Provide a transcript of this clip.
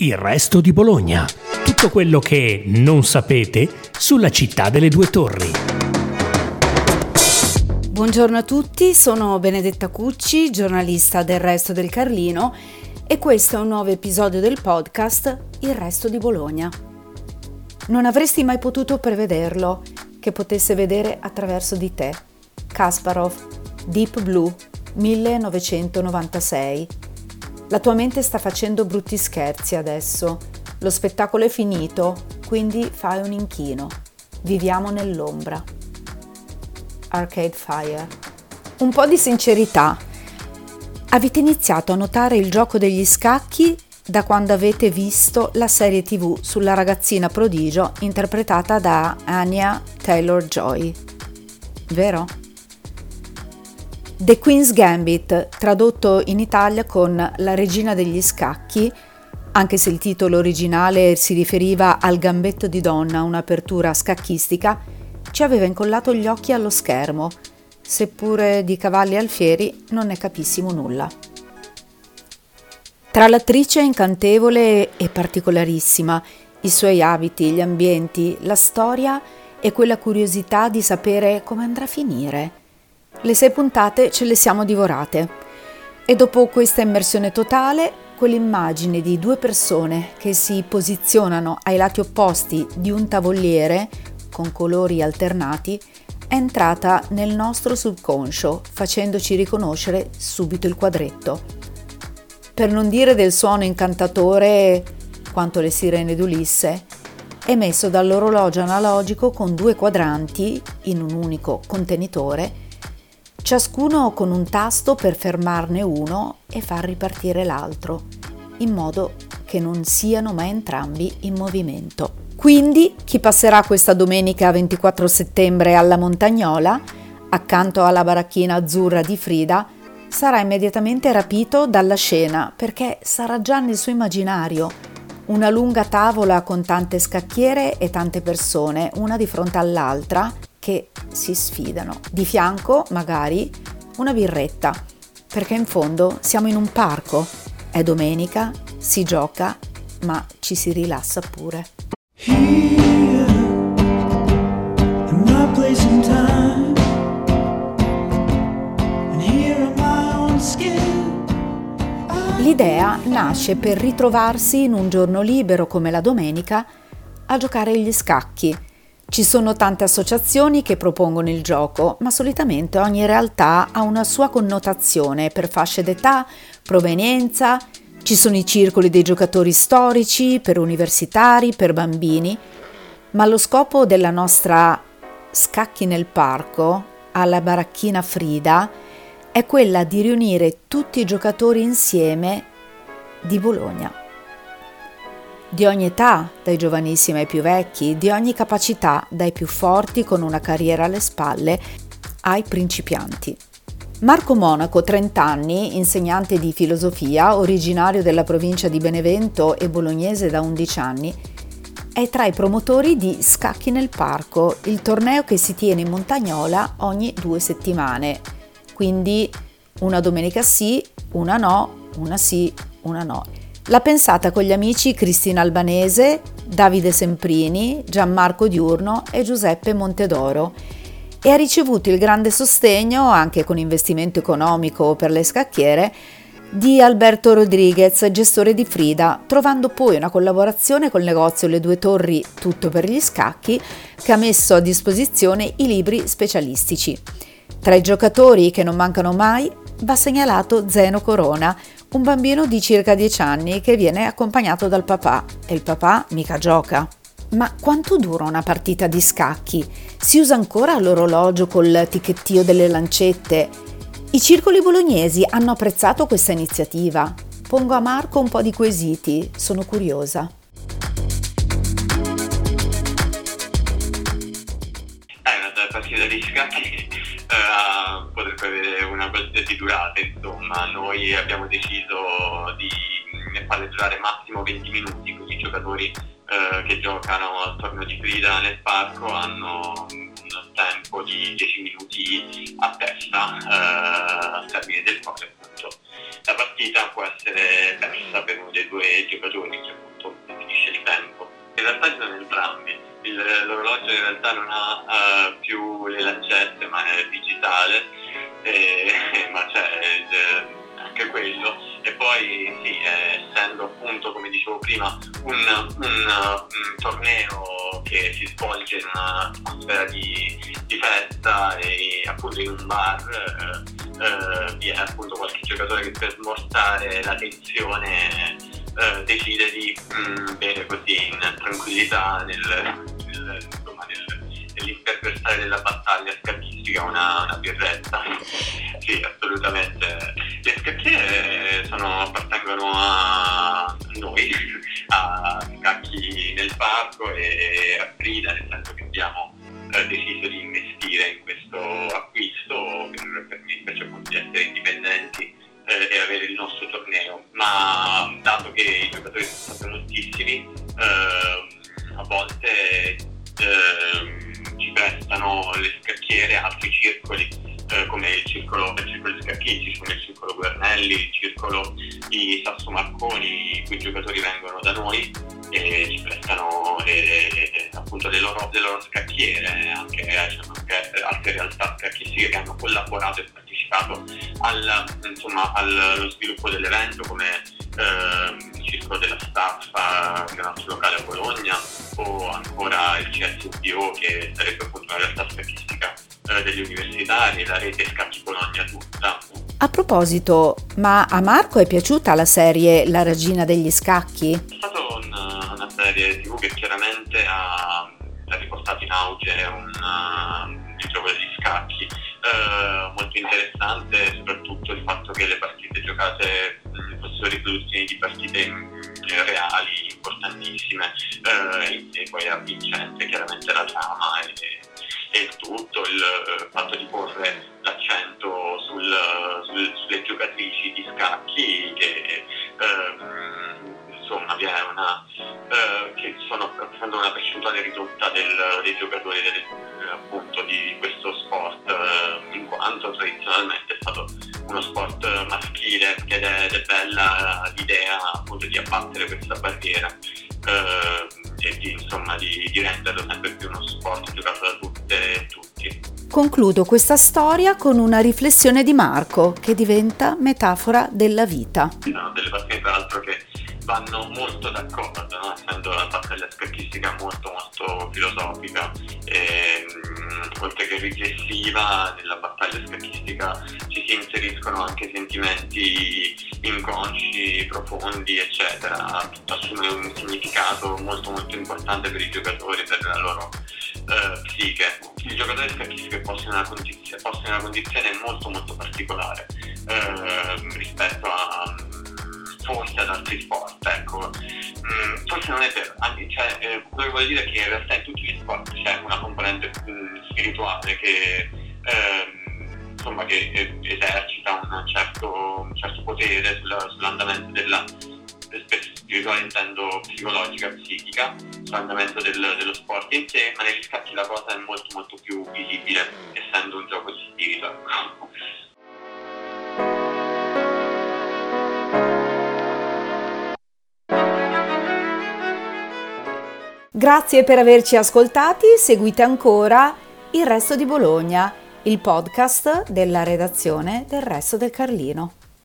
Il resto di Bologna. Tutto quello che non sapete sulla città delle due torri. Buongiorno a tutti, sono Benedetta Cucci, giornalista del Resto del Carlino e questo è un nuovo episodio del podcast Il Resto di Bologna. Non avresti mai potuto prevederlo che potesse vedere attraverso di te. Kasparov, Deep Blue, 1996 la tua mente sta facendo brutti scherzi adesso. Lo spettacolo è finito, quindi fai un inchino. Viviamo nell'ombra. Arcade Fire. Un po' di sincerità. Avete iniziato a notare il gioco degli scacchi da quando avete visto la serie tv sulla ragazzina prodigio interpretata da Anya Taylor-Joy. Vero? The Queen's Gambit, tradotto in Italia con La regina degli scacchi, anche se il titolo originale si riferiva al gambetto di donna, un'apertura scacchistica, ci aveva incollato gli occhi allo schermo, seppure di cavalli alfieri non ne capissimo nulla. Tra l'attrice incantevole e particolarissima, i suoi abiti, gli ambienti, la storia e quella curiosità di sapere come andrà a finire le sei puntate ce le siamo divorate e dopo questa immersione totale, quell'immagine di due persone che si posizionano ai lati opposti di un tavoliere con colori alternati è entrata nel nostro subconscio facendoci riconoscere subito il quadretto. Per non dire del suono incantatore quanto le sirene d'Ulisse, emesso dall'orologio analogico con due quadranti in un unico contenitore ciascuno con un tasto per fermarne uno e far ripartire l'altro, in modo che non siano mai entrambi in movimento. Quindi chi passerà questa domenica 24 settembre alla Montagnola, accanto alla baracchina azzurra di Frida, sarà immediatamente rapito dalla scena perché sarà già nel suo immaginario una lunga tavola con tante scacchiere e tante persone, una di fronte all'altra, che si sfidano. Di fianco, magari, una birretta, perché in fondo siamo in un parco, è domenica, si gioca, ma ci si rilassa pure. L'idea nasce per ritrovarsi in un giorno libero come la domenica a giocare agli scacchi ci sono tante associazioni che propongono il gioco, ma solitamente ogni realtà ha una sua connotazione per fasce d'età, provenienza, ci sono i circoli dei giocatori storici, per universitari, per bambini, ma lo scopo della nostra Scacchi nel Parco, alla baracchina Frida, è quella di riunire tutti i giocatori insieme di Bologna di ogni età, dai giovanissimi ai più vecchi, di ogni capacità, dai più forti con una carriera alle spalle ai principianti. Marco Monaco, 30 anni, insegnante di filosofia, originario della provincia di Benevento e bolognese da 11 anni, è tra i promotori di Scacchi nel Parco, il torneo che si tiene in Montagnola ogni due settimane. Quindi una domenica sì, una no, una sì, una no. L'ha pensata con gli amici Cristina Albanese, Davide Semprini, Gianmarco Diurno e Giuseppe Montedoro e ha ricevuto il grande sostegno, anche con investimento economico per le scacchiere, di Alberto Rodriguez, gestore di Frida, trovando poi una collaborazione col negozio Le Due Torri Tutto per gli Scacchi, che ha messo a disposizione i libri specialistici. Tra i giocatori che non mancano mai va segnalato Zeno Corona, un bambino di circa 10 anni che viene accompagnato dal papà e il papà mica gioca. Ma quanto dura una partita di scacchi? Si usa ancora l'orologio col ticchettio delle lancette? I circoli bolognesi hanno apprezzato questa iniziativa. Pongo a Marco un po' di quesiti, sono curiosa. Eh, una partita di scacchi eh, potrebbe avere una bella durata, insomma noi abbiamo deciso di palleggiare massimo 20 minuti, quindi i giocatori eh, che giocano al torneo di Frida nel parco hanno un tempo di 10 minuti a testa eh, al termine del quale appunto la partita può essere persa per uno dei due giocatori che appunto finisce il tempo. In realtà ci sono entrambi l'orologio in realtà non ha uh, più le lancette ma è digitale, e, ma c'è eh, anche quello. E poi sì, eh, essendo appunto, come dicevo prima, un, un, un, torneo che si svolge in una atmosfera di, di festa e appunto in un bar, eh, vi è appunto qualche giocatore che per smorzare la tensione eh, decide di mh, mm, bere così in tranquillità nel, nell'imperversare della battaglia scacchistica una, una birretta. sì, assolutamente. Le scacchiere sono, appartengono a noi, a scacchi nel parco e circolo, il circolo di scacchici, come il circolo Guernelli, il circolo di Sasso Marconi, i cui giocatori vengono da noi e ci prestano le, appunto le loro, le loro scacchiere, anche, anche altre realtà scacchistiche che hanno collaborato e partecipato al, insomma, allo sviluppo dell'evento come eh, il circolo della staffa un altro locale a Bologna o ancora il CSUPO che sarebbe appunto una realtà statistica eh, degli universitari, la rete Scacchi Bologna tutta. A proposito, ma a Marco è piaciuta la serie La regina degli scacchi? È stata una, una serie tv che chiaramente ha, ha riportato in auge un, il gioco degli scacchi, eh, molto interessante soprattutto il fatto che le partite giocate fossero riproduzioni di partite reali importantissime eh, e poi avvincente chiaramente la trama e, e tutto, il, eh, fatto di porre l'accento sul, sul, sulle giocatrici di scacchi che ehm, insomma vi è una eh, che sono facendo una percentuale ridotta del, dei giocatori delle, appunto di questo sport eh, in quanto tradizionalmente è stato uno sport maschile ed è, ed è bella l'idea appunto di abbattere questa barriera eh, e di, insomma, di, di renderlo sempre più uno sport giocato da tutti. Concludo questa storia con una riflessione di Marco che diventa metafora della vita. Sono delle tra l'altro che vanno molto d'accordo, no? essendo la battaglia scacchistica molto molto filosofica e mh, oltre che riflessiva nella battaglia scacchistica ci si inseriscono anche sentimenti inconsci, profondi eccetera, tutto assume un significato molto molto importante per i giocatori, per la loro eh, psiche. Il giocatore scacchistico è posto in una, condizione, posto in una condizione molto molto particolare eh, rispetto a forse ad altri sport, ecco. Mm, forse non è vero, anche, cioè, eh, quello che voglio dire è che in realtà in tutti gli sport c'è una componente mm, spirituale che, ehm, insomma, che esercita un certo, un certo potere sulla, sull'andamento della spirituale intendo psicologica, psichica, sull'andamento del, dello sport in sé, ma negli scacchi la cosa è molto molto più visibile, essendo un gioco di spirito. Ecco. Grazie per averci ascoltati, seguite ancora Il Resto di Bologna, il podcast della redazione del Resto del Carlino.